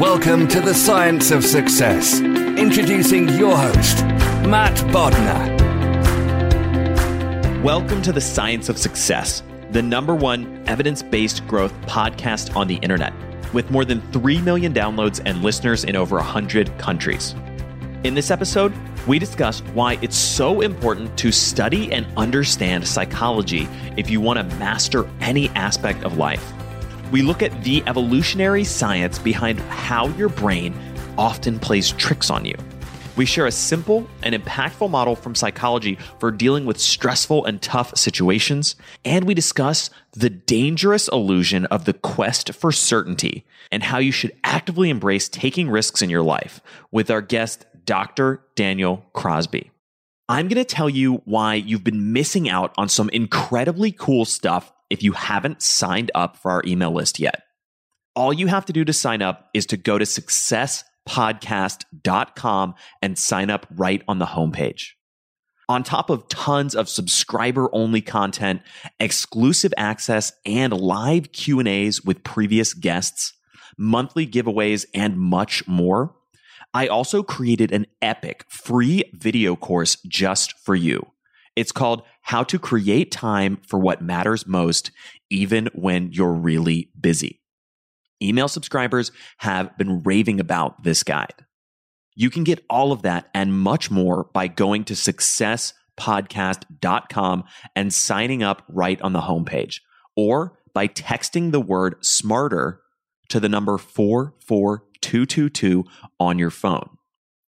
Welcome to the Science of Success. Introducing your host, Matt Bodnar. Welcome to the Science of Success, the number one evidence based growth podcast on the internet, with more than 3 million downloads and listeners in over 100 countries. In this episode, we discuss why it's so important to study and understand psychology if you want to master any aspect of life. We look at the evolutionary science behind how your brain often plays tricks on you. We share a simple and impactful model from psychology for dealing with stressful and tough situations, and we discuss the dangerous illusion of the quest for certainty and how you should actively embrace taking risks in your life with our guest Dr. Daniel Crosby. I'm going to tell you why you've been missing out on some incredibly cool stuff if you haven't signed up for our email list yet. All you have to do to sign up is to go to successpodcast.com and sign up right on the homepage. On top of tons of subscriber only content, exclusive access and live Q&As with previous guests, monthly giveaways and much more, I also created an epic free video course just for you. It's called How to Create Time for What Matters Most, even when you're really busy. Email subscribers have been raving about this guide. You can get all of that and much more by going to successpodcast.com and signing up right on the homepage or by texting the word smarter to the number 44222 on your phone.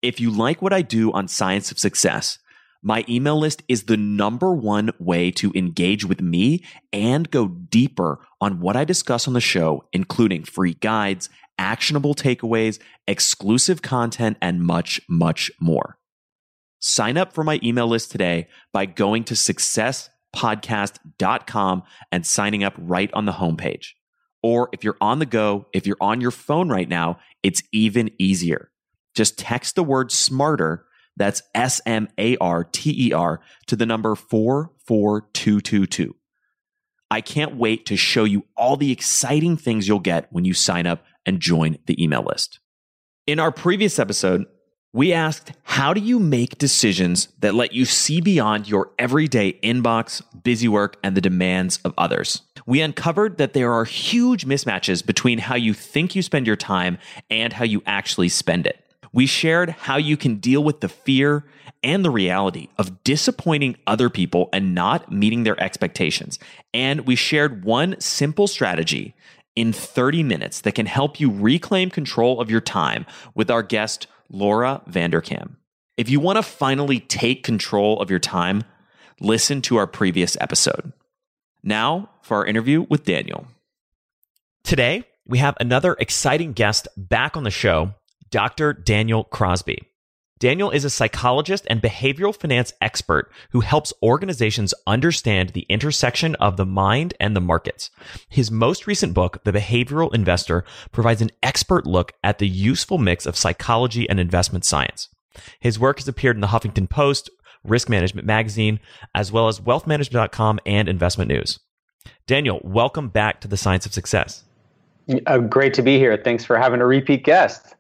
If you like what I do on Science of Success, my email list is the number one way to engage with me and go deeper on what I discuss on the show, including free guides, actionable takeaways, exclusive content, and much, much more. Sign up for my email list today by going to successpodcast.com and signing up right on the homepage. Or if you're on the go, if you're on your phone right now, it's even easier. Just text the word smarter, that's S M A R T E R, to the number 44222. I can't wait to show you all the exciting things you'll get when you sign up and join the email list. In our previous episode, we asked, how do you make decisions that let you see beyond your everyday inbox, busy work, and the demands of others? We uncovered that there are huge mismatches between how you think you spend your time and how you actually spend it. We shared how you can deal with the fear and the reality of disappointing other people and not meeting their expectations. And we shared one simple strategy in 30 minutes that can help you reclaim control of your time with our guest, Laura Vanderkam. If you want to finally take control of your time, listen to our previous episode. Now for our interview with Daniel. Today, we have another exciting guest back on the show, Dr. Daniel Crosby. Daniel is a psychologist and behavioral finance expert who helps organizations understand the intersection of the mind and the markets. His most recent book, The Behavioral Investor, provides an expert look at the useful mix of psychology and investment science. His work has appeared in the Huffington Post, Risk Management Magazine, as well as wealthmanagement.com and Investment News. Daniel, welcome back to the Science of Success. Uh, great to be here. Thanks for having a repeat guest.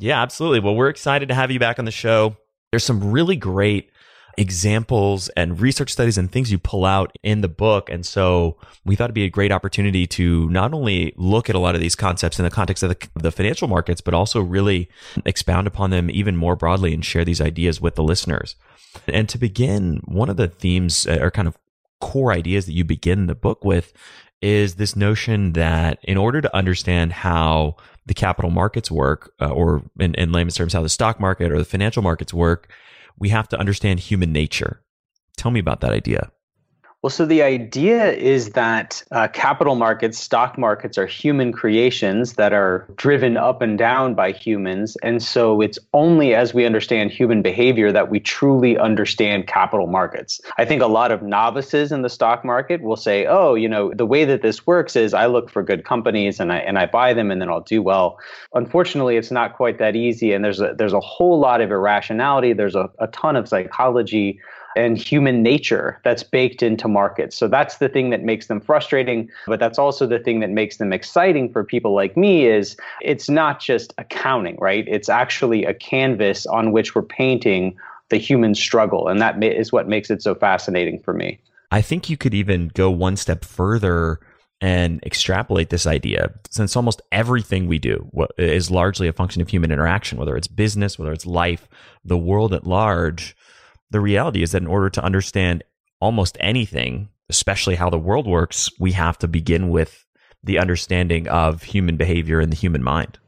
Yeah, absolutely. Well, we're excited to have you back on the show. There's some really great examples and research studies and things you pull out in the book. And so we thought it'd be a great opportunity to not only look at a lot of these concepts in the context of the, the, financial markets, but also really expound upon them even more broadly and share these ideas with the listeners. And to begin, one of the themes uh, or kind of core ideas that you begin the book with is this notion that in order to understand how the capital markets work, uh, or in, in layman's terms, how the stock market or the financial markets work, we have to understand human nature. Tell me about that idea. Well, so the idea is that uh, capital markets, stock markets are human creations that are driven up and down by humans. And so it's only as we understand human behavior that we truly understand capital markets. I think a lot of novices in the stock market will say, oh, you know, the way that this works is I look for good companies and I, and I buy them and then I'll do well. Unfortunately, it's not quite that easy. And there's a, there's a whole lot of irrationality, there's a, a ton of psychology and human nature that's baked into markets. So that's the thing that makes them frustrating, but that's also the thing that makes them exciting for people like me is it's not just accounting, right? It's actually a canvas on which we're painting the human struggle and that is what makes it so fascinating for me. I think you could even go one step further and extrapolate this idea since almost everything we do is largely a function of human interaction whether it's business whether it's life the world at large the reality is that in order to understand almost anything, especially how the world works, we have to begin with the understanding of human behavior and the human mind.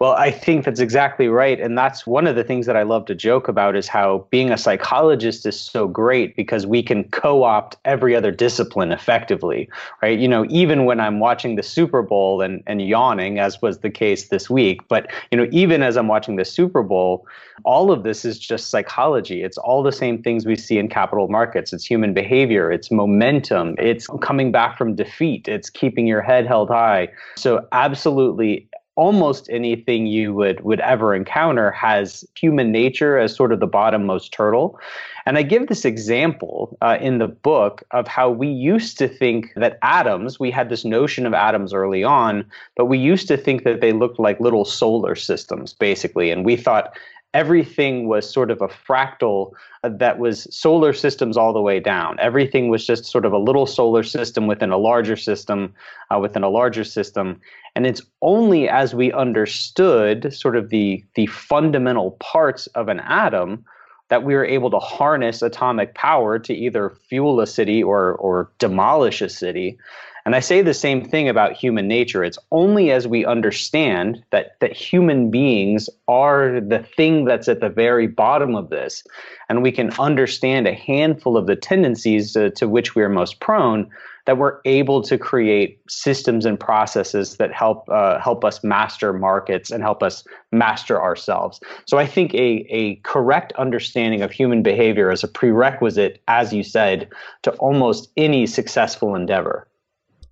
Well, I think that's exactly right. And that's one of the things that I love to joke about is how being a psychologist is so great because we can co opt every other discipline effectively, right? You know, even when I'm watching the Super Bowl and, and yawning, as was the case this week, but, you know, even as I'm watching the Super Bowl, all of this is just psychology. It's all the same things we see in capital markets. It's human behavior, it's momentum, it's coming back from defeat, it's keeping your head held high. So, absolutely almost anything you would would ever encounter has human nature as sort of the bottommost turtle and i give this example uh, in the book of how we used to think that atoms we had this notion of atoms early on but we used to think that they looked like little solar systems basically and we thought everything was sort of a fractal uh, that was solar systems all the way down. Everything was just sort of a little solar system within a larger system, uh, within a larger system. And it's only as we understood sort of the, the fundamental parts of an atom that we were able to harness atomic power to either fuel a city or, or demolish a city. And I say the same thing about human nature. It's only as we understand that, that human beings are the thing that's at the very bottom of this, and we can understand a handful of the tendencies to, to which we are most prone, that we're able to create systems and processes that help uh, help us master markets and help us master ourselves. So I think a, a correct understanding of human behavior is a prerequisite, as you said, to almost any successful endeavor.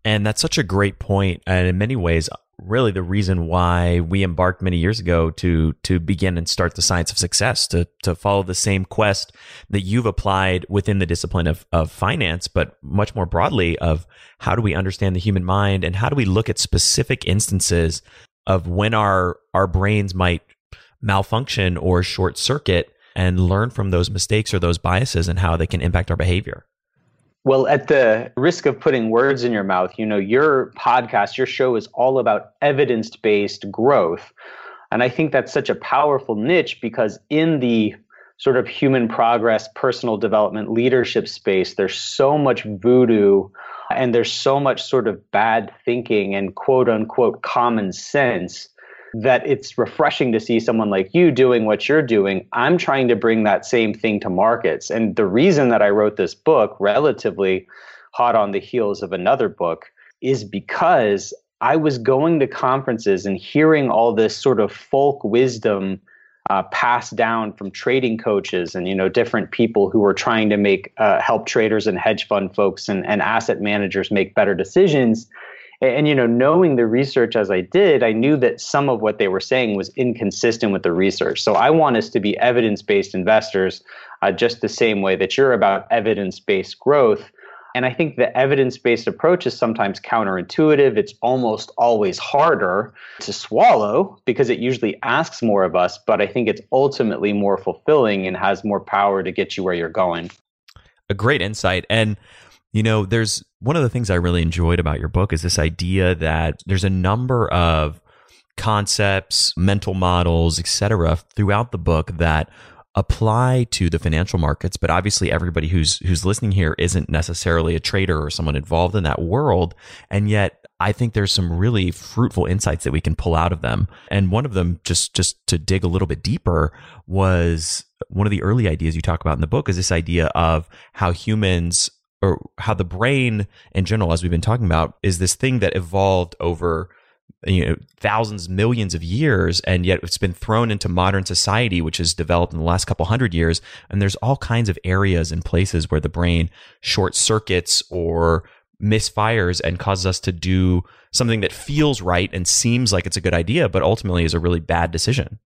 And that's such a great point, and in many ways, really the reason why we embarked many years ago to to begin and start the science of success to to follow the same quest that you've applied within the discipline of of finance but much more broadly of how do we understand the human mind and how do we look at specific instances of when our our brains might malfunction or short circuit and learn from those mistakes or those biases and how they can impact our behavior well, at the risk of putting words in your mouth, you know, your podcast, your show is all about evidence based growth. And I think that's such a powerful niche because in the sort of human progress, personal development, leadership space, there's so much voodoo and there's so much sort of bad thinking and quote unquote common sense that it's refreshing to see someone like you doing what you're doing. I'm trying to bring that same thing to markets. And the reason that I wrote this book, relatively hot on the heels of another book, is because I was going to conferences and hearing all this sort of folk wisdom uh, passed down from trading coaches and you know different people who were trying to make uh, help traders and hedge fund folks and, and asset managers make better decisions and, and, you know knowing the research as i did i knew that some of what they were saying was inconsistent with the research so i want us to be evidence-based investors uh, just the same way that you're about evidence-based growth and I think the evidence based approach is sometimes counterintuitive. It's almost always harder to swallow because it usually asks more of us, but I think it's ultimately more fulfilling and has more power to get you where you're going. A great insight. And, you know, there's one of the things I really enjoyed about your book is this idea that there's a number of concepts, mental models, etc., throughout the book that apply to the financial markets but obviously everybody who's who's listening here isn't necessarily a trader or someone involved in that world and yet I think there's some really fruitful insights that we can pull out of them and one of them just just to dig a little bit deeper was one of the early ideas you talk about in the book is this idea of how humans or how the brain in general as we've been talking about is this thing that evolved over you know thousands millions of years and yet it's been thrown into modern society which has developed in the last couple hundred years. And there's all kinds of areas and places where the brain short circuits or misfires and causes us to do something that feels right and seems like it's a good idea but ultimately is a really bad decision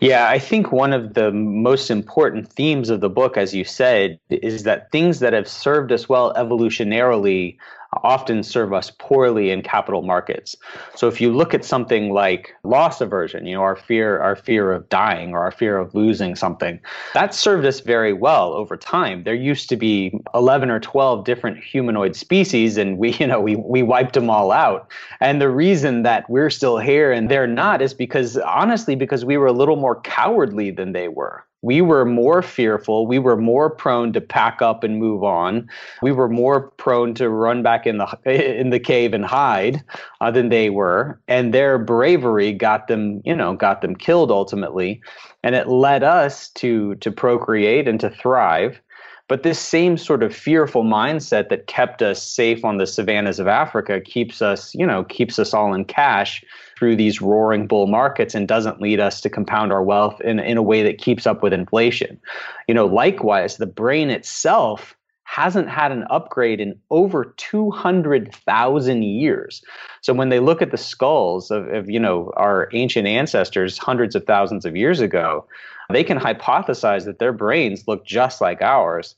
yeah, I think one of the most important themes of the book, as you said, is that things that have served us well evolutionarily often serve us poorly in capital markets. So if you look at something like loss aversion, you know, our fear, our fear of dying or our fear of losing something, that served us very well over time. There used to be 11 or 12 different humanoid species and we, you know, we, we wiped them all out. And the reason that we're still here and they're not is because honestly, because we were a little more cowardly than they were we were more fearful. We were more prone to pack up and move on. We were more prone to run back in the in the cave and hide uh, than they were. And their bravery got them, you know, got them killed ultimately. And it led us to to procreate and to thrive. But this same sort of fearful mindset that kept us safe on the savannas of Africa keeps us, you know, keeps us all in cash through these roaring bull markets and doesn't lead us to compound our wealth in, in a way that keeps up with inflation. You know, likewise, the brain itself hasn't had an upgrade in over 200,000 years. So when they look at the skulls of, of, you know our ancient ancestors hundreds of thousands of years ago, they can hypothesize that their brains look just like ours.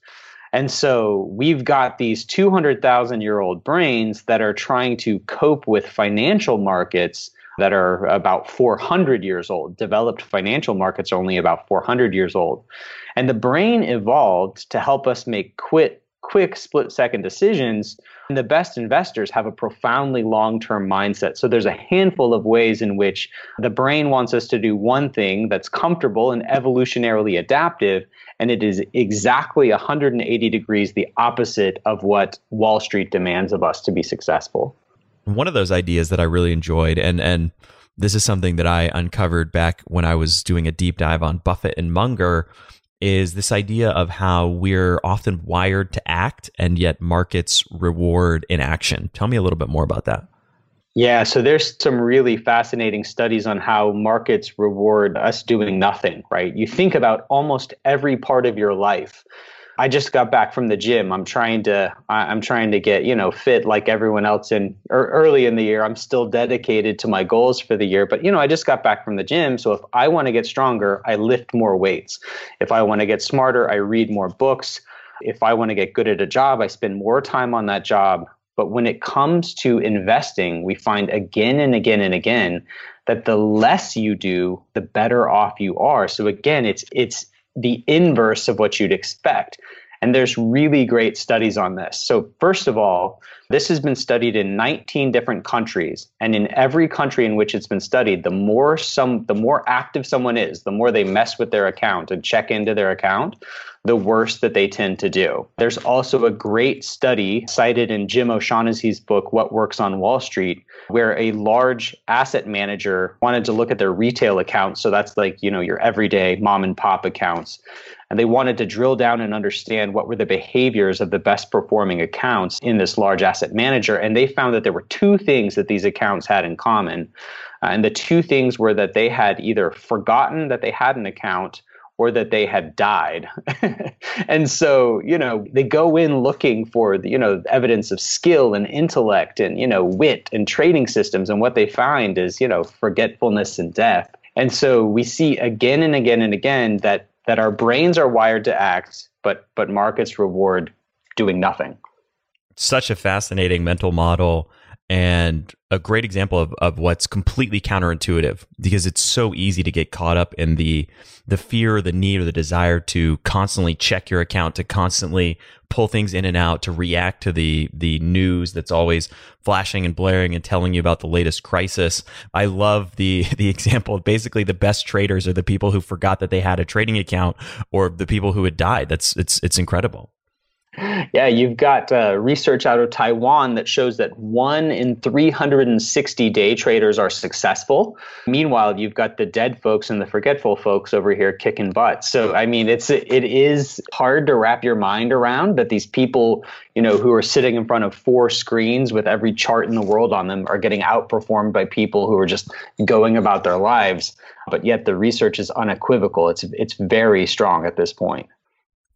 And so we've got these 200,000 year old brains that are trying to cope with financial markets that are about 400 years old. Developed financial markets are only about 400 years old. And the brain evolved to help us make quick, quick split second decisions. And the best investors have a profoundly long term mindset. So there's a handful of ways in which the brain wants us to do one thing that's comfortable and evolutionarily adaptive. And it is exactly 180 degrees the opposite of what Wall Street demands of us to be successful one of those ideas that I really enjoyed, and and this is something that I uncovered back when I was doing a deep dive on Buffett and Munger, is this idea of how we're often wired to act, and yet markets reward inaction. Tell me a little bit more about that. Yeah, so there's some really fascinating studies on how markets reward us doing nothing, right? You think about almost every part of your life I just got back from the gym. I'm trying to I'm trying to get, you know, fit like everyone else in er, early in the year. I'm still dedicated to my goals for the year, but you know, I just got back from the gym, so if I want to get stronger, I lift more weights. If I want to get smarter, I read more books. If I want to get good at a job, I spend more time on that job. But when it comes to investing, we find again and again and again that the less you do, the better off you are. So again, it's it's the inverse of what you'd expect. And there's really great studies on this. So, first of all, this has been studied in 19 different countries. And in every country in which it's been studied, the more some the more active someone is, the more they mess with their account and check into their account, the worse that they tend to do. There's also a great study cited in Jim O'Shaughnessy's book, What Works on Wall Street, where a large asset manager wanted to look at their retail accounts. So that's like, you know, your everyday mom and pop accounts. And they wanted to drill down and understand what were the behaviors of the best performing accounts in this large asset manager. And they found that there were two things that these accounts had in common. Uh, and the two things were that they had either forgotten that they had an account or that they had died. and so, you know, they go in looking for, the, you know, evidence of skill and intellect and, you know, wit and trading systems. And what they find is, you know, forgetfulness and death. And so we see again and again and again that that our brains are wired to act, but but markets reward doing nothing. Such a fascinating mental model and a great example of, of what's completely counterintuitive because it's so easy to get caught up in the the fear the need or the desire to constantly check your account to constantly pull things in and out to react to the the news that's always flashing and blaring and telling you about the latest crisis. I love the the example of basically the best traders are the people who forgot that they had a trading account or the people who had died. That's it's it's incredible yeah, you've got uh, research out of Taiwan that shows that one in 360 day traders are successful. Meanwhile, you've got the dead folks and the forgetful folks over here kicking butt. So, I mean, it's it is hard to wrap your mind around that these people, you know, who are sitting in front of four screens with every chart in the world on them are getting outperformed by people who are just going about their lives. But yet, the research is unequivocal. It's it's very strong at this point.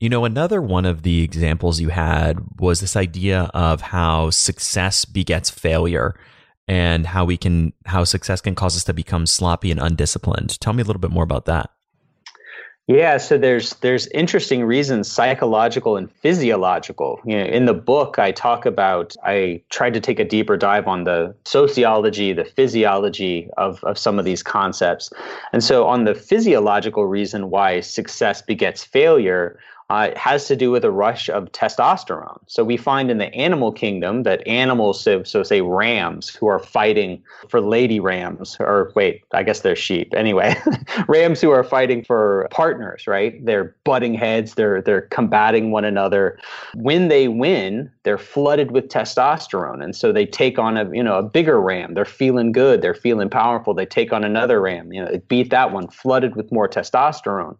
You know, another one of the examples you had was this idea of how success begets failure and how we can how success can cause us to become sloppy and undisciplined. Tell me a little bit more about that. Yeah, so there's there's interesting reasons, psychological and physiological. You know, in the book, I talk about I tried to take a deeper dive on the sociology, the physiology of of some of these concepts, and so on the physiological reason why success begets failure, uh, it has to do with a rush of testosterone. So we find in the animal kingdom that animals, so, so say rams, who are fighting for lady rams, or wait, I guess they're sheep. Anyway, rams who are fighting for partners, right? They're butting heads. They're they're combating one another. When they win, they're flooded with testosterone, and so they take on a you know a bigger ram. They're feeling good. They're feeling powerful. They take on another ram. You know, beat that one, flooded with more testosterone.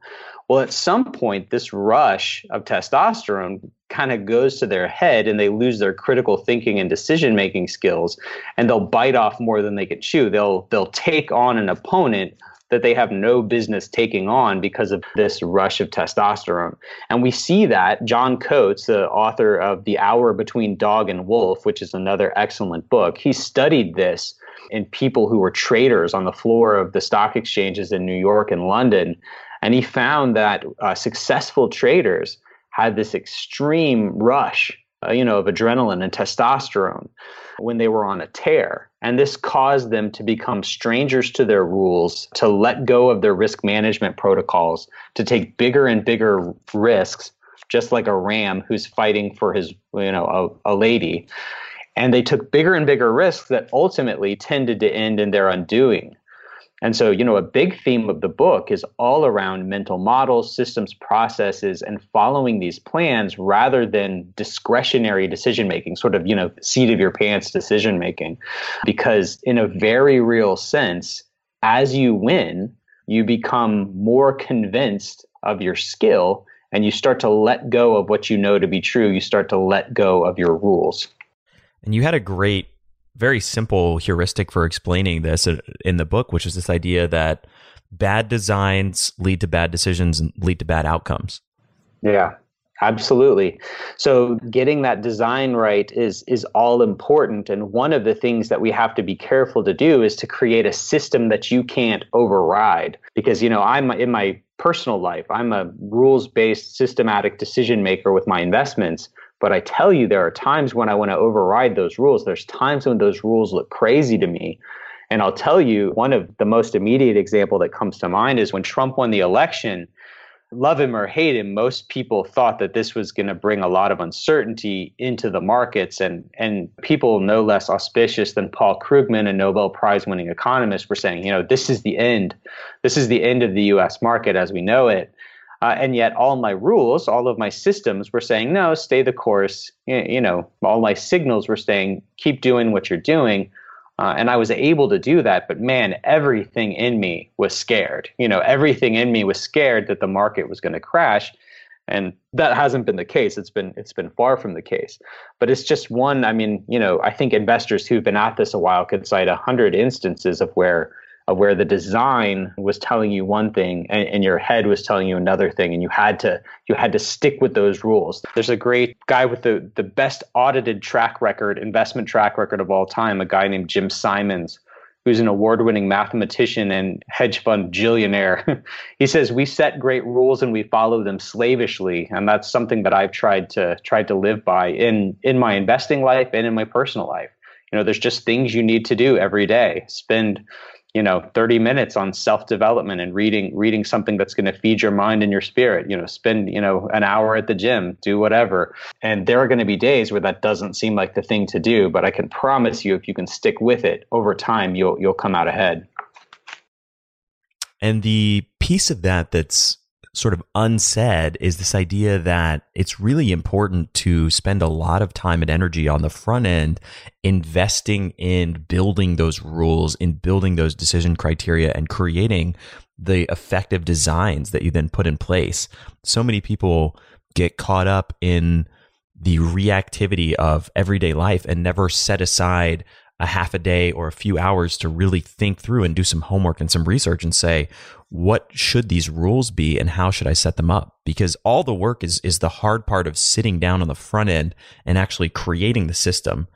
Well, at some point, this rush of testosterone kind of goes to their head and they lose their critical thinking and decision making skills and they'll bite off more than they can chew. They'll they'll take on an opponent that they have no business taking on because of this rush of testosterone. And we see that John Coates, the author of The Hour Between Dog and Wolf, which is another excellent book, he studied this in people who were traders on the floor of the stock exchanges in New York and London. And he found that uh, successful traders had this extreme rush, uh, you know, of adrenaline and testosterone when they were on a tear. And this caused them to become strangers to their rules, to let go of their risk management protocols, to take bigger and bigger risks, just like a ram who's fighting for his, you know, a, a lady. And they took bigger and bigger risks that ultimately tended to end in their undoing. And so, you know, a big theme of the book is all around mental models, systems, processes, and following these plans rather than discretionary decision making, sort of, you know, seat of your pants decision making. Because in a very real sense, as you win, you become more convinced of your skill and you start to let go of what you know to be true. You start to let go of your rules. And you had a great very simple heuristic for explaining this in the book, which is this idea that bad designs lead to bad decisions and lead to bad outcomes. Yeah, absolutely. So getting that design right is is all important and one of the things that we have to be careful to do is to create a system that you can't override because you know I'm in my personal life I'm a rules-based systematic decision maker with my investments but I tell you, there are times when I want to override those rules. There's times when those rules look crazy to me. And I'll tell you, one of the most immediate example that comes to mind is when Trump won the election. Love him or hate him, most people thought that this was going to bring a lot of uncertainty into the markets. And, and people no less auspicious than Paul Krugman, a Nobel Prize winning economist, were saying, you know, this is the end. This is the end of the US market as we know it. Uh, and yet, all my rules, all of my systems were saying, no, stay the course. You know, all my signals were saying, keep doing what you're doing. Uh, and I was able to do that. But man, everything in me was scared. You know, everything in me was scared that the market was going to crash. and that hasn't been the case it's been it's been far from the case but it's just one i mean you know i think investors who've been at this a while could cite a hundred instances of where where the design was telling you one thing and, and, your head was telling you another thing and you had to you had to stick with those rules. There's a great guy with the the best audited track record investment track record of all time a guy named jim simons who's an award-winning mathematician and hedge fund billionaire. He says we set great rules and we follow them slavishly and that's something that i've tried to tried to live by in in my investing life and in my personal life. You know there's just things you need to do every day. Spend you know 30 minutes on self-development and reading reading something that's going to feed your mind and your spirit you know spend you know an hour at the gym do whatever. And there are going to be days where that doesn't seem like the thing to do but i can promise you if you can stick with it over time you'll you'll come out ahead. And the piece of that that's sort of unsaid is this idea that it's really important to spend a lot of time and energy on the front end investing in building those rules, in building those decision criteria, and creating the effective designs that you then put in place. So many people get caught up in the reactivity of everyday life and never set aside a half a day or a few hours to really think through and do some homework and some research and say, what should these rules be and how should I set them up? Because all the work is, is the hard part of sitting down on the front end and actually creating the system.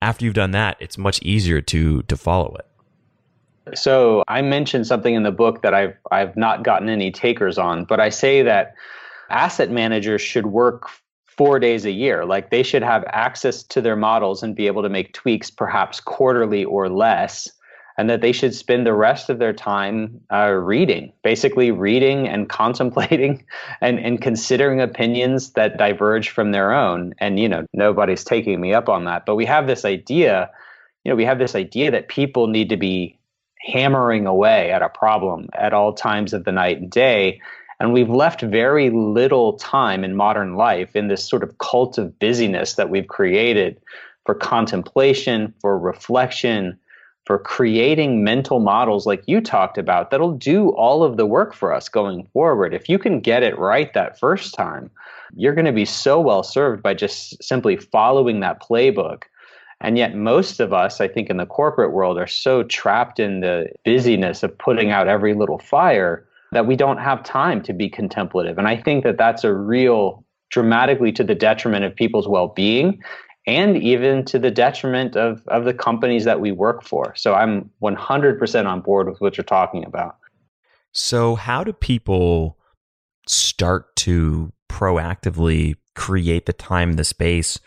After you've done that, it's much easier to, to follow it. So I mentioned something in the book that I've, I've not gotten any takers on, but I say that asset managers should work four days a year. Like they should have access to their models and be able to make tweaks perhaps quarterly or less. And that they should spend the rest of their time uh, reading, basically reading and contemplating and, and considering opinions that diverge from their own. And, you know, nobody's taking me up on that. But we have this idea, you know, we have this idea that people need to be hammering away at a problem at all times of the night and day and we've left very little time in modern life in this sort of cult of busyness that we've created for contemplation, for reflection, for creating mental models like you talked about that'll do all of the work for us going forward. If you can get it right that first time, you're going to be so well served by just simply following that playbook. And yet, most of us, I think, in the corporate world are so trapped in the busyness of putting out every little fire that we don't have time to be contemplative. And I think that that's a real dramatically to the detriment of people's well-being and even to the detriment of, of the companies that we work for. So I'm 100% on board with what you're talking about. So, how do people start to proactively create the time the space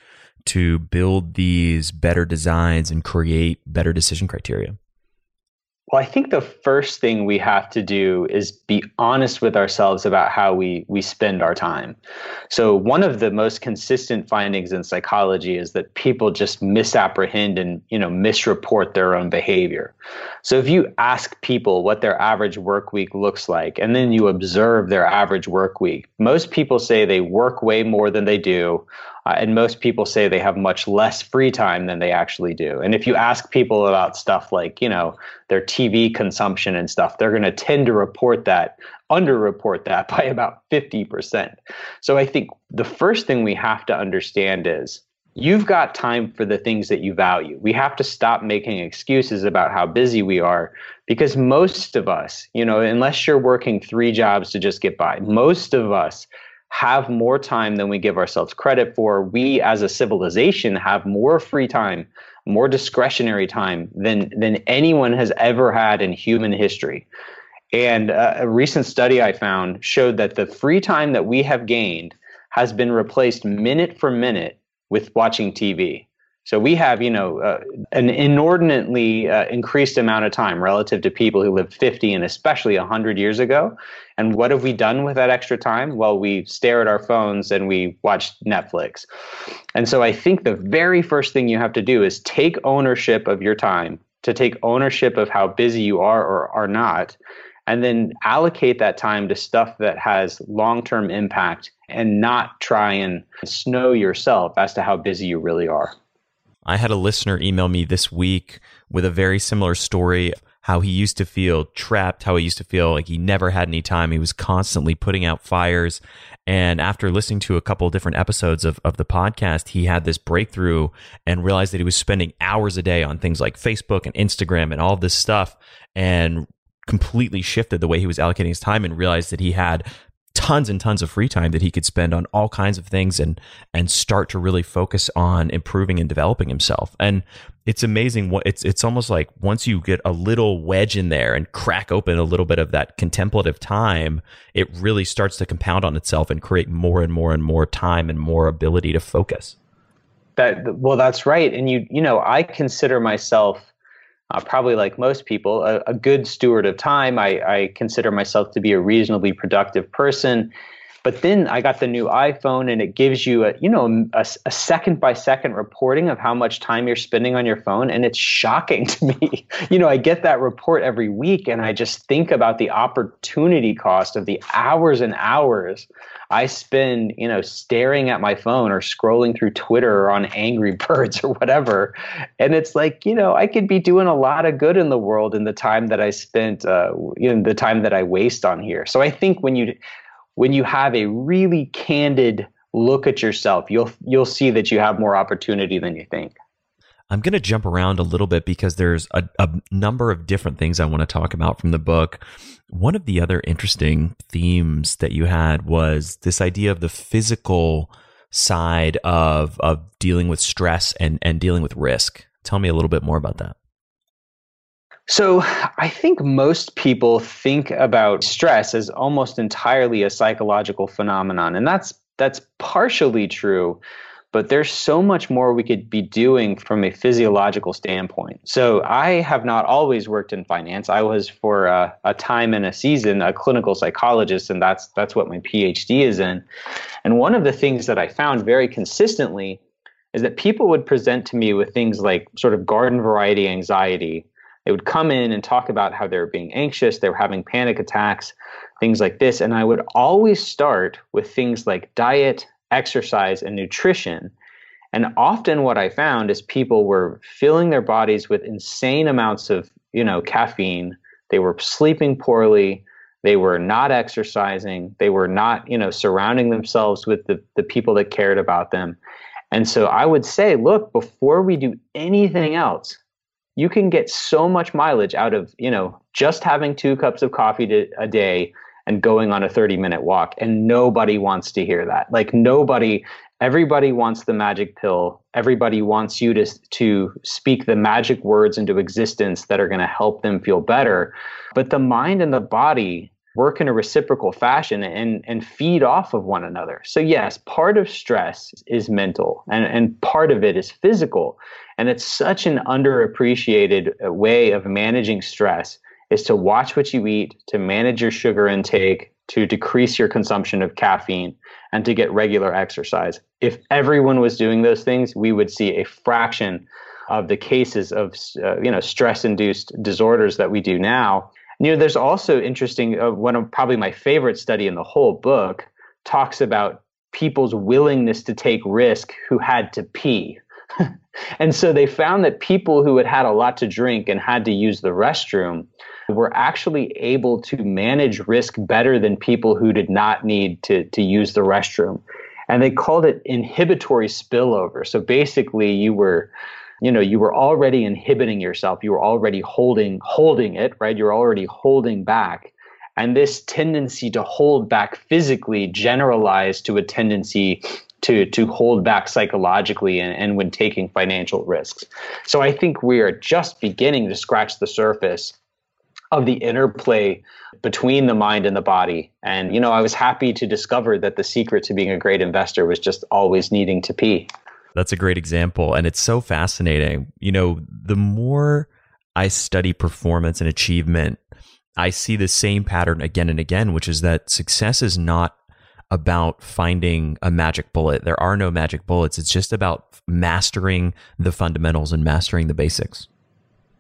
to build these better designs and create better decision criteria? Well, I think the first thing we have to do is be honest with ourselves about how we we spend our time. So, one of the most consistent findings in psychology is that people just misapprehend and, you know, misreport their own behavior. So, if you ask people what their average work week looks like and then you observe their average work week, most people say they work way more than they do uh, and most people say they have much less free time than they actually do. And if you ask people about stuff like, you know, their TV consumption and stuff, they're going to tend to report that, underreport that by about 50%. So I think the first thing we have to understand is you've got time for the things that you value. We have to stop making excuses about how busy we are because most of us, you know, unless you're working three jobs to just get by, most of us have more time than we give ourselves credit for. We as a civilization have more free time, more discretionary time than than anyone has ever had in human history. And uh, a recent study I found showed that the free time that we have gained has been replaced minute for minute with watching TV. So we have, you know, uh, an inordinately uh, increased amount of time relative to people who lived 50 and especially 100 years ago. And what have we done with that extra time? Well, we stare at our phones and we watch Netflix. And so I think the very first thing you have to do is take ownership of your time, to take ownership of how busy you are or are not, and then allocate that time to stuff that has long-term impact and not try and snow yourself as to how busy you really are. I had a listener email me this week with a very similar story how he used to feel trapped, how he used to feel like he never had any time. He was constantly putting out fires. And after listening to a couple different episodes of, of the podcast, he had this breakthrough and realized that he was spending hours a day on things like Facebook and Instagram and all this stuff and completely shifted the way he was allocating his time and realized that he had tons and tons of free time that he could spend on all kinds of things and and start to really focus on improving and developing himself. And it's amazing what it's it's almost like once you get a little wedge in there and crack open a little bit of that contemplative time, it really starts to compound on itself and create more and more and more time and more ability to focus. That well that's right. And you you know, I consider myself uh, probably like most people, a, a, good steward of time. I, I consider myself to be a reasonably productive person. But then I got the new iPhone, and it gives you a you know a, a second by second reporting of how much time you're spending on your phone, and it's shocking to me. you know, I get that report every week, and I just think about the opportunity cost of the hours and hours I spend, you know, staring at my phone or scrolling through Twitter or on Angry Birds or whatever. And it's like, you know, I could be doing a lot of good in the world in the time that I spent, uh, the time that I waste on here. So I think when you, when you have a really candid look at yourself, you'll, you'll see that you have more opportunity than you think. I'm going to jump around a little bit because there's a, a, number of different things I want to talk about from the book. One of the other interesting themes that you had was this idea of the physical side of of dealing with stress and and dealing with risk. Tell me a little bit more about that. So, I think most people think about stress as almost entirely a psychological phenomenon, and that's that's partially true but there's so much more we could be doing from a physiological standpoint. So I have not always worked in finance. I was for a, a time and a season a clinical psychologist, and that's that's what my PhD is in. And one of the things that I found very consistently is that people would present to me with things like sort of garden variety anxiety. They would come in and talk about how they were being anxious, they were having panic attacks, things like this. And I would always start with things like diet, exercise and nutrition. And often what I found is people were filling their bodies with insane amounts of, you know, caffeine. They were sleeping poorly. They were not exercising. They were not, you know, surrounding themselves with the, the people that cared about them. And so I would say, look, before we do anything else, you can get so much mileage out of, you know, just having two cups of coffee to, a day and going on a 30 minute walk. And nobody wants to hear that. Like nobody, everybody wants the magic pill. Everybody wants you to, to speak the magic words into existence that are going to help them feel better. But the mind and the body work in a reciprocal fashion and, and feed off of one another. So, yes, part of stress is mental and, and part of it is physical. And it's such an underappreciated uh, way of managing stress is to watch what you eat, to manage your sugar intake, to decrease your consumption of caffeine, and to get regular exercise. If everyone was doing those things, we would see a fraction of the cases of uh, you know stress-induced disorders that we do now. You know, there's also interesting. Uh, one of probably my favorite study in the whole book talks about people's willingness to take risk who had to pee. and so they found that people who had had a lot to drink and had to use the restroom were actually able to manage risk better than people who did not need to, to use the restroom. And they called it inhibitory spillover. So basically you were you know you were already inhibiting yourself you were already holding holding it right you're already holding back and this tendency to hold back physically generalized to a tendency to to hold back psychologically and, and when taking financial risks so i think we are just beginning to scratch the surface of the interplay between the mind and the body. And, you know, I was happy to discover that the secret to being a great investor was just always needing to pee. That's a great example. And it's so fascinating. You know, the more I study performance and achievement, I see the same pattern again and again, which is that success is not about finding a magic bullet. There are no magic bullets. It's just about mastering the fundamentals and mastering the basics.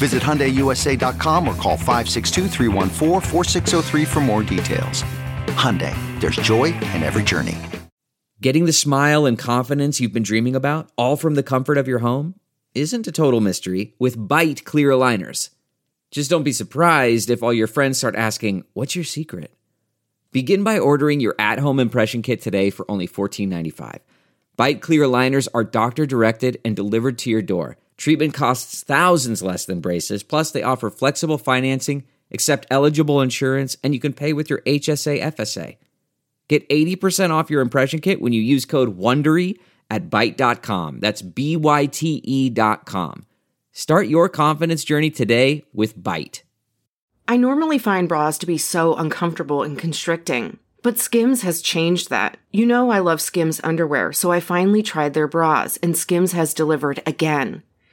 Visit HyundaiUSA.com or call 562 for more details. Hyundai, there's joy in every journey. Getting the smile and confidence you've been dreaming about, all from the comfort of your home, isn't a total mystery with Byte clear aligners. Just don't be surprised if all your friends start asking, What's your secret? Begin by ordering your at home impression kit today for only $14.95. Byte clear aligners are doctor directed and delivered to your door. Treatment costs thousands less than braces, plus, they offer flexible financing, accept eligible insurance, and you can pay with your HSA FSA. Get 80% off your impression kit when you use code WONDERY at Byte.com. That's B Y T E dot com. Start your confidence journey today with Byte. I normally find bras to be so uncomfortable and constricting, but Skims has changed that. You know, I love Skims underwear, so I finally tried their bras, and Skims has delivered again.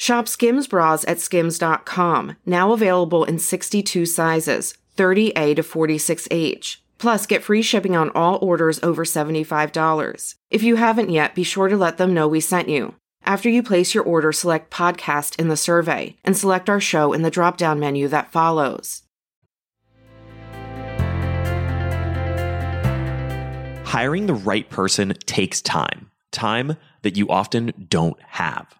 Shop Skims bras at skims.com, now available in 62 sizes, 30A to 46H. Plus, get free shipping on all orders over $75. If you haven't yet, be sure to let them know we sent you. After you place your order, select podcast in the survey and select our show in the drop down menu that follows. Hiring the right person takes time, time that you often don't have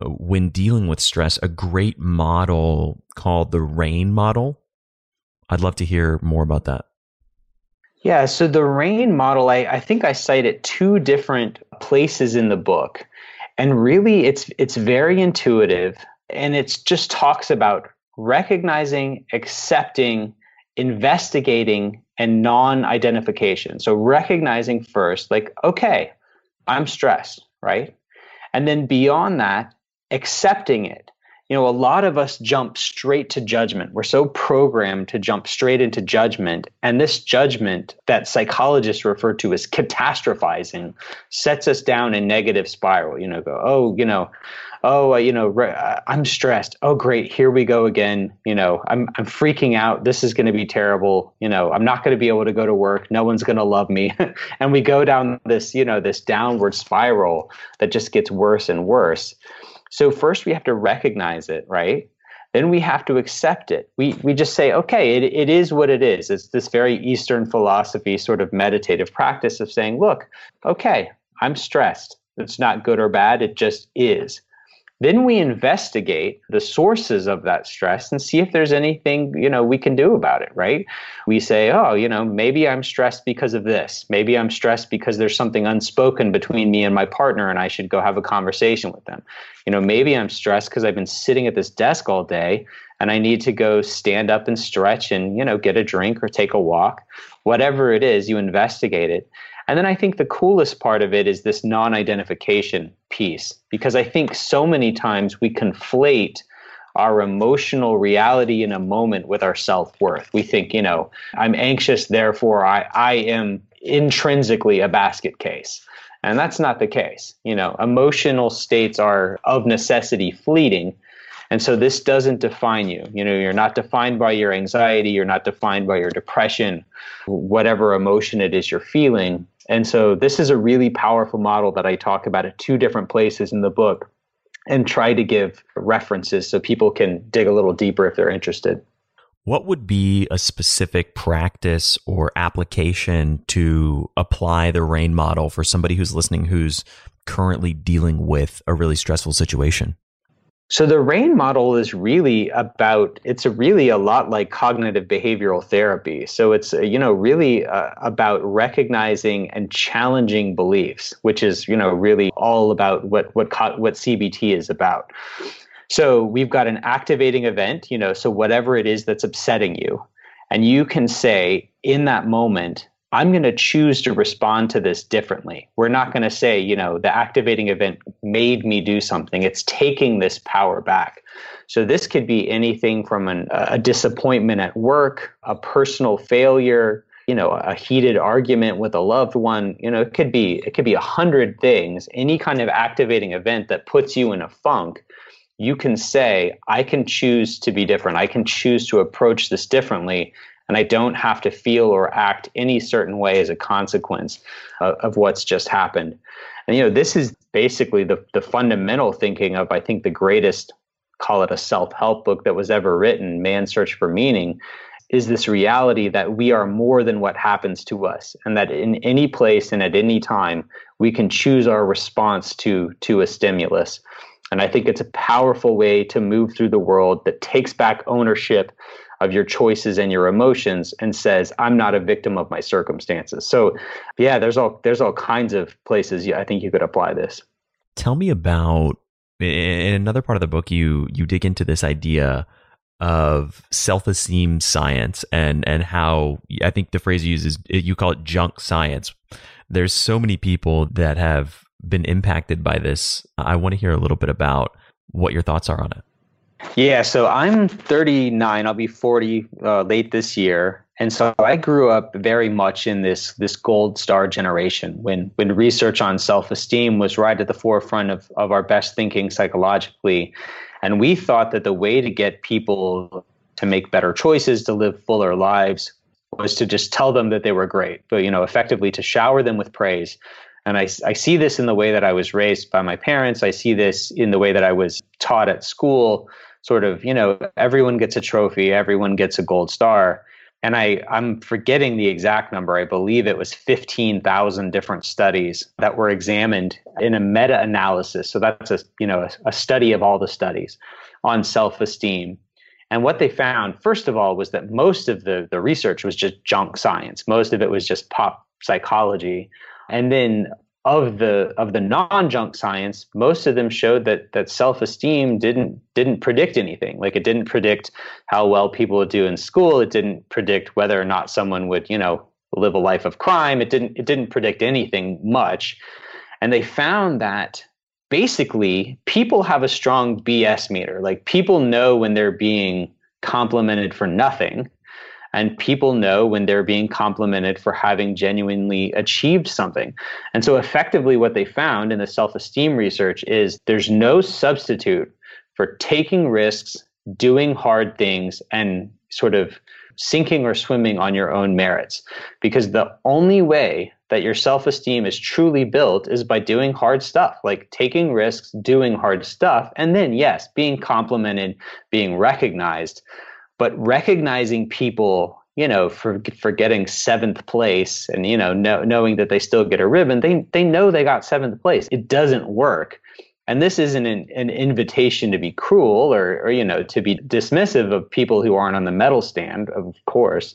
Uh, when dealing with stress, a great model called the RAIN model. I'd love to hear more about that. Yeah, so the RAIN model, I, I think I cite it two different places in the book. And really it's it's very intuitive and it just talks about recognizing, accepting, investigating, and non-identification. So recognizing first, like, okay, I'm stressed, right? And then beyond that, accepting it. You know, a lot of us jump straight to judgment. We're so programmed to jump straight into judgment. And this judgment that psychologists refer to as catastrophizing sets us down a negative spiral. You know, go, oh, you know, oh, uh, you know, uh, I'm stressed. Oh, great, here we go again. You know, I'm I'm freaking out. This is going to be terrible. You know, I'm not going to be able to go to work. No one's going to love me. and we go down this, you know, this downward spiral that just gets worse and worse. So first we have to recognize it, right? Then we have to accept it. We we just say, okay, it, it is what it is. It's this very Eastern philosophy sort of meditative practice of saying, look, okay, I'm stressed. It's not good or bad, it just is. Then we investigate the sources of that stress and see if there's anything, you know, we can do about it, right? We say, "Oh, you know, maybe I'm stressed because of this. Maybe I'm stressed because there's something unspoken between me and my partner and I should go have a conversation with them. You know, maybe I'm stressed because I've been sitting at this desk all day and I need to go stand up and stretch and, you know, get a drink or take a walk. Whatever it is, you investigate it. And then I think the coolest part of it is this non identification piece, because I think so many times we conflate our emotional reality in a moment with our self worth. We think, you know, I'm anxious, therefore I, I am intrinsically a basket case. And that's not the case. You know, emotional states are of necessity fleeting. And so this doesn't define you. You know, you're not defined by your anxiety, you're not defined by your depression, whatever emotion it is you're feeling. And so this is a really powerful model that I talk about at two different places in the book and try to give references so people can dig a little deeper if they're interested. What would be a specific practice or application to apply the RAIN model for somebody who's listening who's currently dealing with a really stressful situation? So the RAIN model is really about it's really a lot like cognitive behavioral therapy. So it's you know really uh, about recognizing and challenging beliefs, which is you know really all about what what what CBT is about. So we've got an activating event, you know, so whatever it is that's upsetting you, and you can say in that moment, I'm going to choose to respond to this differently. We're not going to say, you know, the activating event made me do something. It's taking this power back. So this could be anything from an, a disappointment at work, a personal failure, you know, a heated argument with a loved one. You know, it could be it could be a hundred things. Any kind of activating event that puts you in a funk. You can say, I can choose to be different. I can choose to approach this differently and I don't have to feel or act any certain way as a consequence of, of what's just happened. And you know, this is basically the the fundamental thinking of I think the greatest call it a self-help book that was ever written, Man's Search for Meaning, is this reality that we are more than what happens to us and that in any place and at any time we can choose our response to to a stimulus. And I think it's a powerful way to move through the world that takes back ownership of your choices and your emotions and says i'm not a victim of my circumstances. So yeah there's all there's all kinds of places yeah, i think you could apply this. Tell me about in another part of the book you you dig into this idea of self-esteem science and and how i think the phrase you use is you call it junk science. There's so many people that have been impacted by this. I want to hear a little bit about what your thoughts are on it yeah, so I'm 39. I'll be 40 uh, late this year, and so I grew up very much in this this gold star generation when when research on self esteem was right at the forefront of of our best thinking psychologically, and we thought that the way to get people to make better choices, to live fuller lives, was to just tell them that they were great, but you know, effectively to shower them with praise. And I, I see this in the way that I was raised by my parents. I see this in the way that I was taught at school sort of, you know, everyone gets a trophy, everyone gets a gold star. And I, I'm forgetting the exact number. I believe it was 15,000 different studies that were examined in a meta-analysis. So that's a, you know, a, a study of all the studies on self-esteem. And what they found, first of all, was that most of the, the research was just junk science. Most of it was just pop psychology. And then of the of the non-junk science, most of them showed that that self-esteem didn't didn't predict anything. Like it didn't predict how well people would do in school. It didn't predict whether or not someone would, you know, live a life of crime. It didn't it didn't predict anything much. And they found that basically people have a strong BS meter. Like people know when they're being complimented for nothing and people know when they're being complimented for having genuinely achieved something. And so, effectively, what they found in the self esteem research is there's no substitute for taking risks, doing hard things, and sort of sinking or swimming on your own merits. Because the only way that your self esteem is truly built is by doing hard stuff, like taking risks, doing hard stuff, and then, yes, being complimented, being recognized but recognizing people you know for for getting seventh place and you know, know knowing that they still get a ribbon they they know they got seventh place. It doesn't work. And this isn't an, an invitation to be cruel or, or, you know, to be dismissive of people who aren't on the medal stand, of course.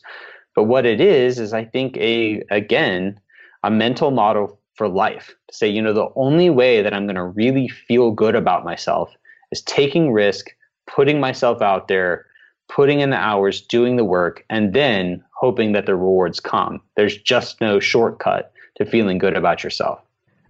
But what it is, is I think a, again, a mental model for life. To say, you know, the only way that I'm going to really feel good about myself is taking risk, putting myself out there, putting in the hours, doing the work, and then hoping that the rewards come. There's just no shortcut to feeling good about yourself.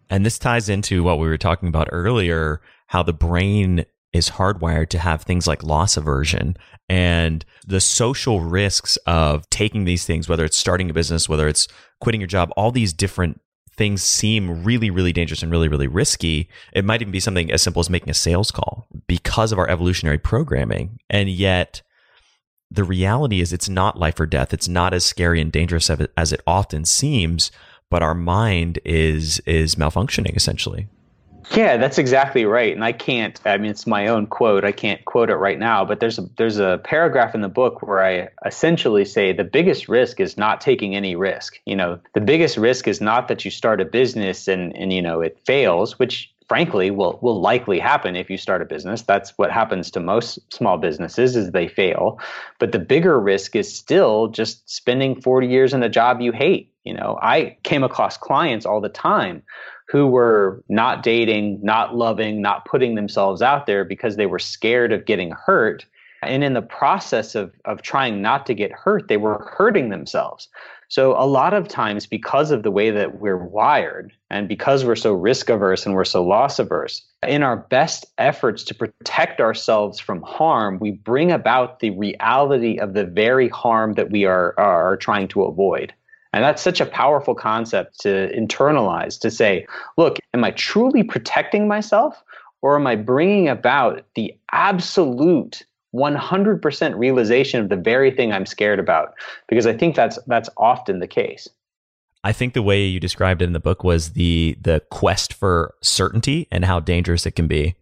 And this ties into what we were talking about earlier how the brain is hardwired to have things like loss aversion and the social risks of taking these things, whether it's starting a business, whether it's quitting your job, all these different things seem really, really dangerous and really, really risky. It might even be something as simple as making a sales call because of our evolutionary programming. And yet, the reality is it's not life or death. It's not as scary and dangerous as it often seems, but our mind is is malfunctioning essentially. Yeah, that's exactly right. And I can't I mean it's my own quote. I can't quote it right now, but there's a there's a paragraph in the book where I essentially say the biggest risk is not taking any risk. You know, the biggest risk is not that you start a business and and you know it fails, which frankly will will likely happen if you start a business. That's what happens to most small businesses is they fail. But the bigger risk is still just spending 40 years in a job you hate. You know i came across clients all the time who were not dating not loving not putting themselves out there because they were scared of getting hurt. And in the process of of trying not to get hurt they were hurting themselves so, a lot of times, because of the way that we're wired and because we're so risk averse and we're so loss averse, in our best efforts to protect ourselves from harm, we bring about the reality of the very harm that we are, are trying to avoid. And that's such a powerful concept to internalize to say, look, am I truly protecting myself or am I bringing about the absolute 100% realization of the very thing I'm scared about because I think that's that's often the case. I think the way you described it in the book was the the quest for certainty and how dangerous it can be.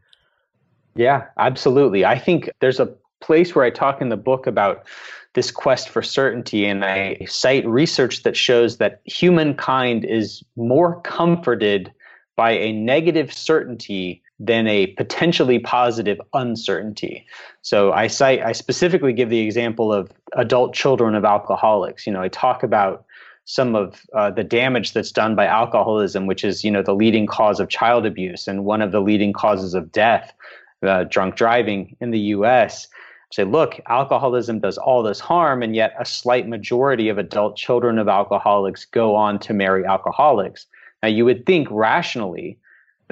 Yeah, absolutely. I think there's a place where I talk in the book about this quest for certainty and I cite research that shows that humankind is more comforted by a negative certainty than a potentially positive uncertainty. So I cite, I specifically give the example of adult children of alcoholics. You know, I talk about some of uh, the damage that's done by alcoholism, which is, you know, the leading cause of child abuse and one of the leading causes of death, uh, drunk driving in the U.S. Say, look, alcoholism does all this harm, and yet a slight majority of adult children of alcoholics go on to marry alcoholics. Now, you would think rationally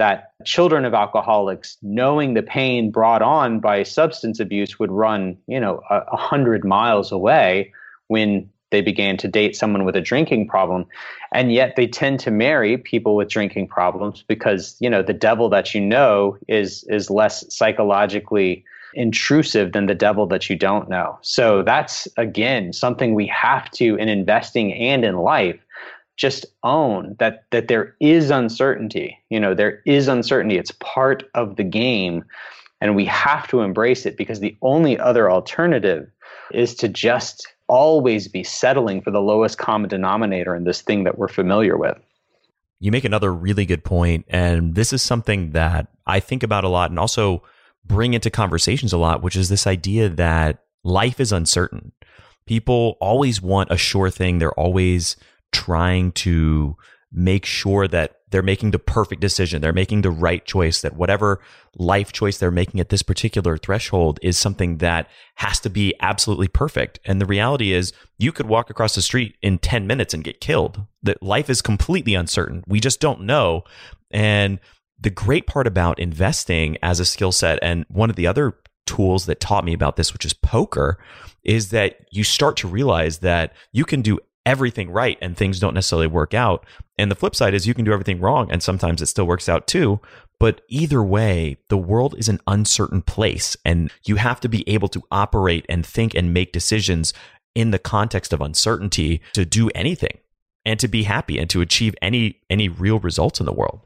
that children of alcoholics, knowing the pain brought on by substance abuse, would run, you know, a, a hundred miles away when they began to date someone with a drinking problem. And yet they tend to marry people with drinking problems because you know the devil that you know is is less psychologically intrusive than the devil that you don't know. So that's again something we have to in investing and in life just own that that there is uncertainty. You know there is uncertainty. It's part of the game and we have to embrace it because the only other alternative is to just always be settling for the lowest common denominator in this thing that we're familiar with. You make another really good point and this is something that i think about a lot and also bring into conversations a lot which is this idea that life is uncertain. People always want a sure thing. They're always trying to make sure that they're making the perfect decision. They're making the right choice, that whatever life choice they're making at this particular threshold is something that has to be absolutely perfect. And the reality is, you could walk across the street in 10 minutes and get killed. That life is completely uncertain. We just don't know. And the great part about investing as a skill set, and one of the other tools that taught me about this, which is poker, is that you start to realize that you can do everything right and things don't necessarily work out. And the flip side is you can do everything wrong and sometimes it still works out too. But either way, the world is an uncertain place and you have to be able to operate and think and make decisions in the context of uncertainty to do anything and to be happy and to achieve any any real results in the world.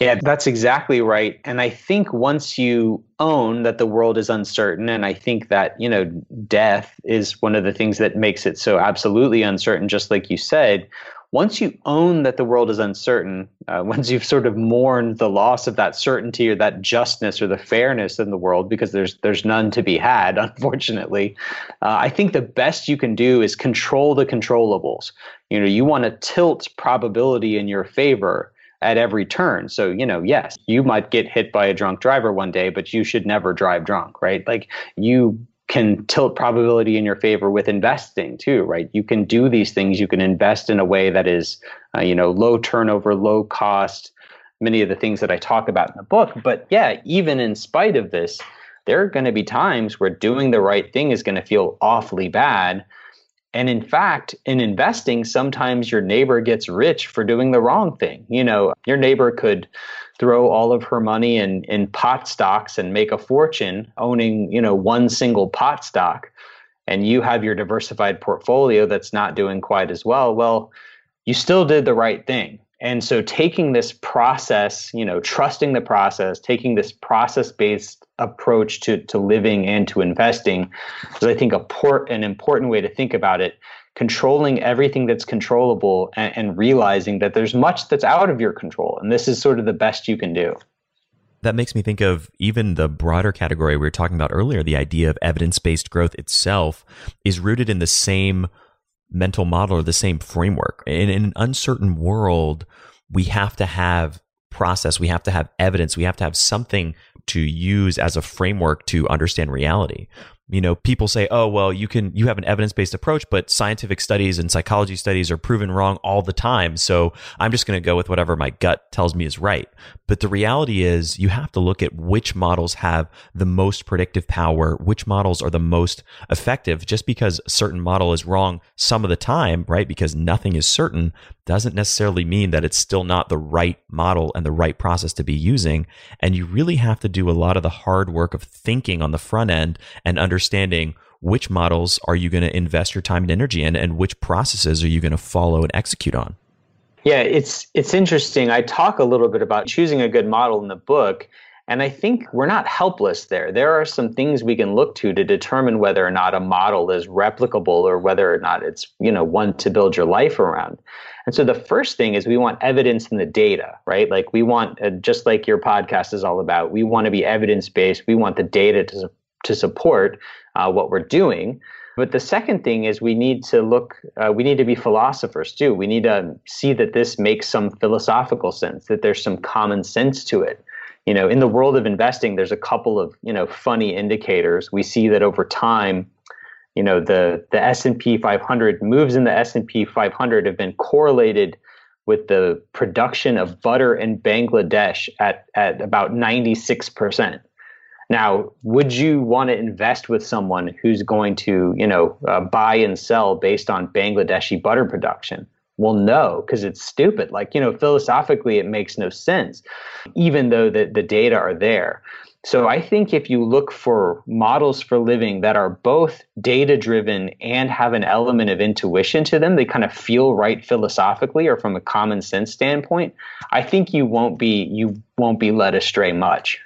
Yeah, that's exactly right. And I think once you own that the world is uncertain, and I think that, you know, death is one of the things that makes it so absolutely uncertain, just like you said, once you own that the world is uncertain, uh, once you've sort of mourned the loss of that certainty or that justness or the fairness in the world, because there's there's none to be had, unfortunately, uh, I think the best you can do is control the controllables. You know, you want to tilt probability in your favor at every turn. So, you know, yes, you might get hit by a drunk driver one day, but you should never drive drunk, right? Like you can tilt probability in your favor with investing too, right? You can do these things. You can invest in a way that is, uh, you know, low turnover, low cost, many of the things that I talk about in the book. But yeah, even in spite of this, there are going to be times where doing the right thing is going to feel awfully bad. And in fact, in investing, sometimes your neighbor gets rich for doing the wrong thing. You know, your neighbor could throw all of her money in in pot stocks and make a fortune owning you know one single pot stock. And you have your diversified portfolio that's not doing quite as well. Well you still did the right thing and so taking this process you know trusting the process taking this process based approach to to living and to investing is i think a port an important way to think about it controlling everything that's controllable and, and realizing that there's much that's out of your control. And this is sort of the best you can do. That makes me think of even the broader category we were talking about earlier. The idea of evidence based growth itself is rooted in the same mental model or the same framework. In, in, an uncertain world, we have to have process, we have to have evidence, we have to have something to use as a framework to understand reality you know people say oh well you can you have an evidence-based approach but scientific studies and psychology studies are proven wrong all the time so i'm just going to go with whatever my gut tells me is right. But the reality is you have to look at which models have the most predictive power which models are the most effective. Just because a certain model is wrong some of the time right because nothing is certain doesn't necessarily mean that it's still not the right model and the right process to be using and you really have to do a lot of the hard work of thinking on the front end and understanding understanding which models are you going to invest your time and energy in and which processes are you going to follow and execute on? Yeah it's it's interesting. I talk a little bit about choosing a good model in the book and i think we're not helpless there. There are some things we can look to to determine whether or not a model is replicable or whether or not it's you know one to build your life around. And so the first thing is we want evidence in the data right? Like we want uh, just like your podcast is all about we want to be evidence based we want the data to to support uh, what we're doing. But the second thing is we need to look, uh, we need to be philosophers too. We need to see that this makes some philosophical sense, that there's some common sense to it. You know, in the world of investing, there's a couple of, you know, funny indicators. We see that over time, you know, the, the S&P 500 moves in the S&P 500 have been correlated with the production of butter in Bangladesh at, at about 96%. Now, would you want to invest with someone who's going to, you know, uh, buy and sell based on Bangladeshi butter production? Well, no, because it's stupid. Like, you know, philosophically, it makes no sense, even though the, the data are there. So I think if you look for models for living that are both data driven and have an element of intuition to them, they kind of feel right philosophically or from a common sense standpoint, I think you won't be you won't be led astray much.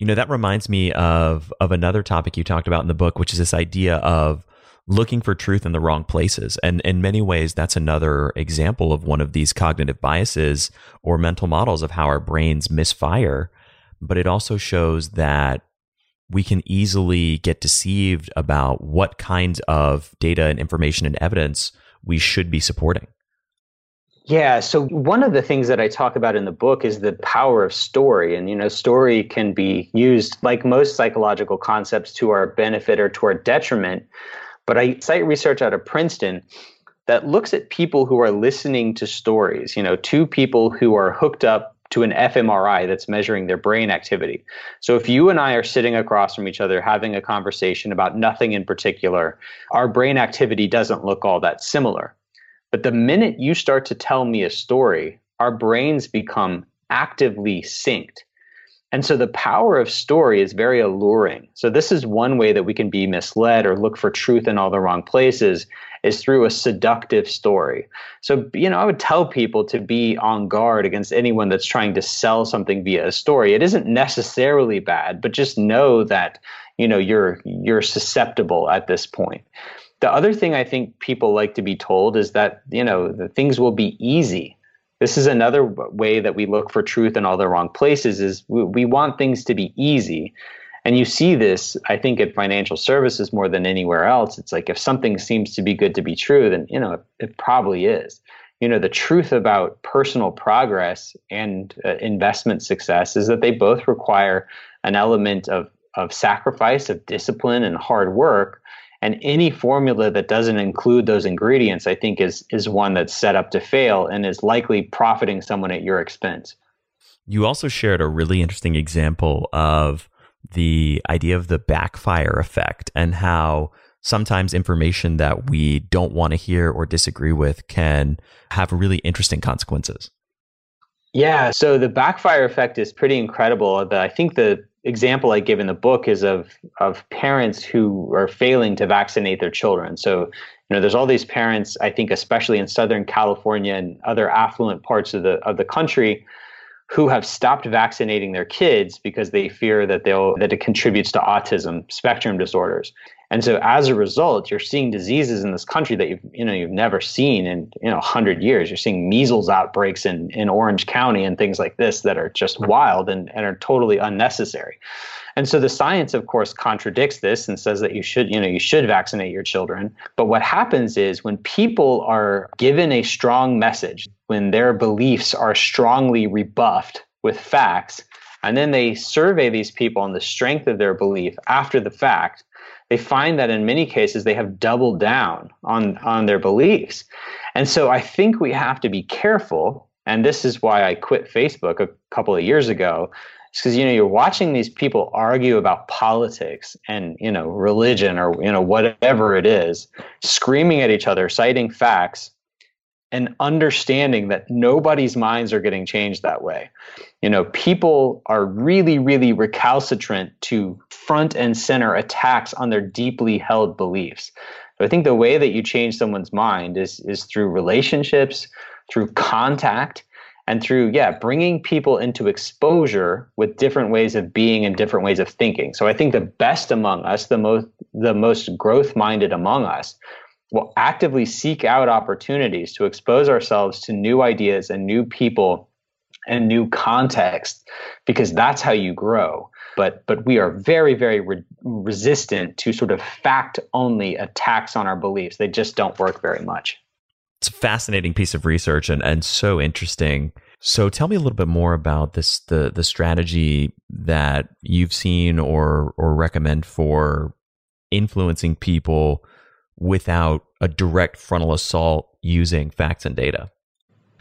You know, that reminds me of of another topic you talked about in the book, which is this idea of looking for truth in the wrong places. And in many ways, that's another example of one of these cognitive biases or mental models of how our brains misfire. But it also shows that we can easily get deceived about what kinds of data and information and evidence we should be supporting. Yeah. So one of the things that I talk about in the book is the power of story. And, you know, story can be used like most psychological concepts to our benefit or to our detriment. But I cite research out of Princeton that looks at people who are listening to stories, you know, two people who are hooked up to an fMRI that's measuring their brain activity. So if you and I are sitting across from each other having a conversation about nothing in particular, our brain activity doesn't look all that similar. But the minute you start to tell me a story, our brains become actively synced. And so the power of story is very alluring. So this is one way that we can be misled or look for truth in all the wrong places is through a seductive story. So you know, I would tell people to be on guard against anyone that's trying to sell something via a story. It isn't necessarily bad, but just know that, you know, you're you're susceptible at this point. The other thing I think people like to be told is that, you know, the things will be easy. This is another way that we look for truth in all the wrong places is we, we want things to be easy. And you see this, I think, at financial services more than anywhere else. It's like if something seems to be good to be true, then you know it, it probably is. You know, the truth about personal progress and uh, investment success is that they both require an element of of sacrifice, of discipline, and hard work. And any formula that doesn't include those ingredients, I think, is is one that's set up to fail and is likely profiting someone at your expense. You also shared a really interesting example of the idea of the backfire effect and how sometimes information that we don't want to hear or disagree with can have really interesting consequences. Yeah, so the backfire effect is pretty incredible. I think the example I give in the book is of of parents who are failing to vaccinate their children. So, you know, there's all these parents, I think especially in Southern California and other affluent parts of the of the country who have stopped vaccinating their kids because they fear that they'll that it contributes to autism spectrum disorders and so as a result you're seeing diseases in this country that you've you know you've never seen in you know 100 years. You're seeing measles outbreaks in in orange county and things like this that are just mm-hmm. wild and, and are totally unnecessary. And so the science, of course, contradicts this and says that you should, you know, you should vaccinate your children. But what happens is when people are given a strong message, when their beliefs are strongly rebuffed with facts, and then they survey these people on the strength of their belief after the fact, they find that in many cases they have doubled down on, on their beliefs. And so I think we have to be careful. And this is why I quit Facebook a couple of years ago because you know you're watching these people argue about politics and you know religion or you know whatever it is screaming at each other citing facts and understanding that nobody's minds are getting changed that way you know people are really really recalcitrant to front and center attacks on their deeply held beliefs. So i think the way that you change someone's mind is is through relationships through contact and through yeah bringing people into exposure with different ways of being and different ways of thinking. So i think the best among us the most the most growth minded among us will actively seek out opportunities to expose ourselves to new ideas and new people and new context because that's how you grow but but we are very very re- resistant to sort of fact only attacks on our beliefs they just don't work very much it's a fascinating piece of research and, and so interesting. So tell me a little bit more about this the the strategy that you've seen or or recommend for influencing people without a direct frontal assault using facts and data.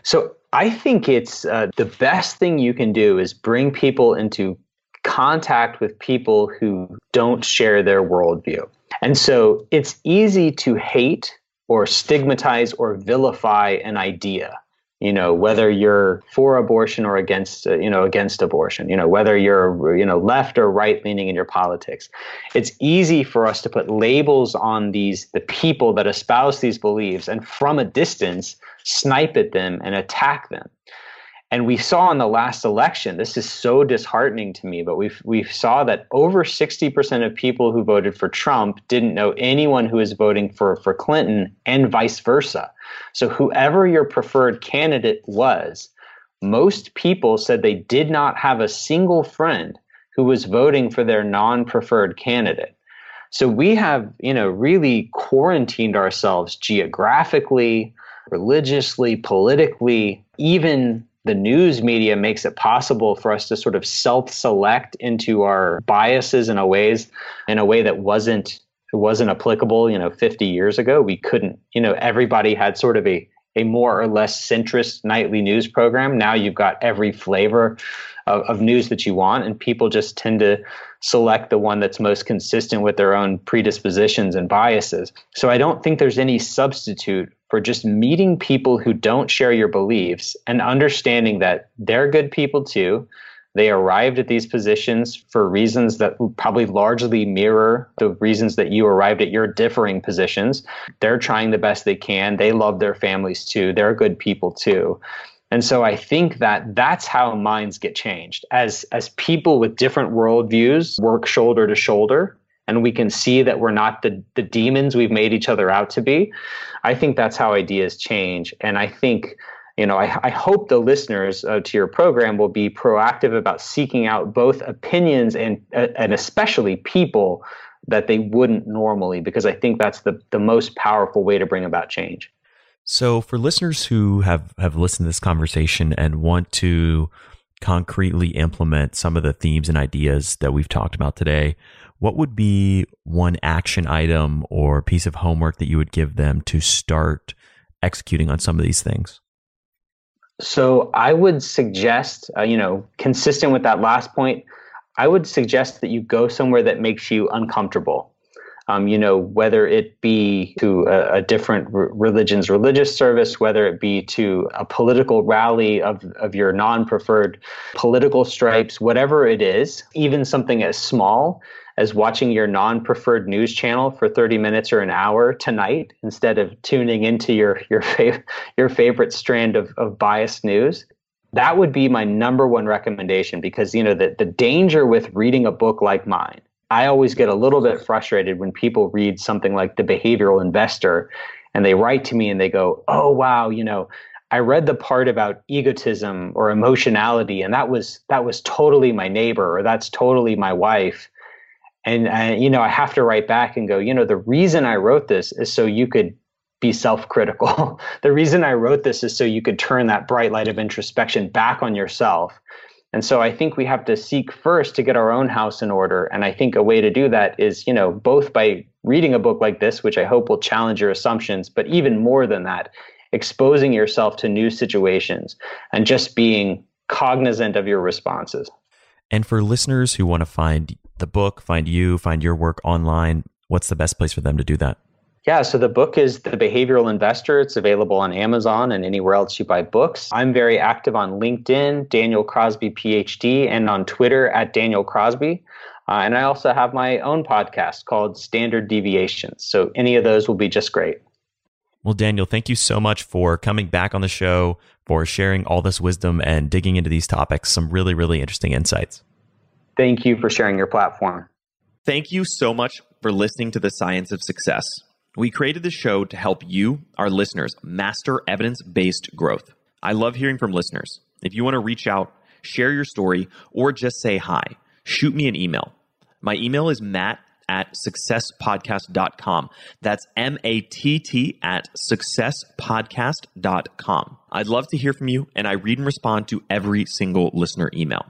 So I think it's uh, the best thing you can do is bring people into contact with people who don't share their worldview. And so it's easy to hate or stigmatize or vilify an idea you know whether you're for abortion or against uh, you know against abortion you know whether you're you know left or right leaning in your politics it's easy for us to put labels on these the people that espouse these beliefs and from a distance snipe at them and attack them and we saw in the last election, this is so disheartening to me, but we we saw that over 60% of people who voted for Trump didn't know anyone who was voting for, for Clinton and vice versa. So whoever your preferred candidate was, most people said they did not have a single friend who was voting for their non-preferred candidate. So we have, you know, really quarantined ourselves geographically, religiously, politically, even the news media makes it possible for us to sort of self-select into our biases in a ways in a way that wasn't wasn't applicable you know 50 years ago. We couldn't you know everybody had sort of a a more or less centrist nightly news program. Now you've got every flavor of, of news that you want and people just tend to select the one that's most consistent with their own predispositions and biases so i don't think there's any substitute for just meeting people who don't share your beliefs and understanding that they're good people too. They arrived at these positions for reasons that probably largely mirror the reasons that you arrived at your differing positions. They're trying the best they can. They love their families too. They're good people too. And so I think that that's how minds get changed. As as people with different worldviews work shoulder to shoulder and we can see that we're not the, the demons we've made each other out to be, I think that's how ideas change. And I think, you know, I, I hope the listeners uh, to your program will be proactive about seeking out both opinions and, uh, and especially people that they wouldn't normally, because I think that's the, the most powerful way to bring about change. So, for listeners who have, have listened to this conversation and want to concretely implement some of the themes and ideas that we've talked about today, what would be one action item or piece of homework that you would give them to start executing on some of these things? So, I would suggest, uh, you know, consistent with that last point, I would suggest that you go somewhere that makes you uncomfortable. Um, you know, whether it be to a, a different r- religion's religious service, whether it be to a political rally of, of your non preferred political stripes, whatever it is, even something as small as watching your non preferred news channel for 30 minutes or an hour tonight instead of tuning into your, your, fav- your favorite strand of, of biased news that would be my number one recommendation because you know the, the danger with reading a book like mine i always get a little bit frustrated when people read something like the behavioral investor and they write to me and they go oh wow you know i read the part about egotism or emotionality and that was that was totally my neighbor or that's totally my wife and, and you know i have to write back and go you know the reason i wrote this is so you could be self-critical. the reason I wrote this is so you could turn that bright light of introspection back on yourself. And so I think we have to seek first to get our own house in order. And I think a way to do that is, you know, both by reading a book like this, which I hope will challenge your assumptions, but even more than that, exposing yourself to new situations and just being cognizant of your responses. And for listeners who want to find the book, find you, find your work online, what's the best place for them to do that? Yeah, so the book is The Behavioral Investor. It's available on Amazon and anywhere else you buy books. I'm very active on LinkedIn, Daniel Crosby PhD, and on Twitter at Daniel Crosby. Uh, and I also have my own podcast called Standard Deviations. So any of those will be just great. Well, Daniel, thank you so much for coming back on the show, for sharing all this wisdom and digging into these topics. Some really, really interesting insights. Thank you for sharing your platform. Thank you so much for listening to the Science of Success. We created the show to help you, our listeners, master evidence based growth. I love hearing from listeners. If you want to reach out, share your story, or just say hi, shoot me an email. My email is matt at successpodcast.com. That's M A T T at successpodcast.com. I'd love to hear from you, and I read and respond to every single listener email.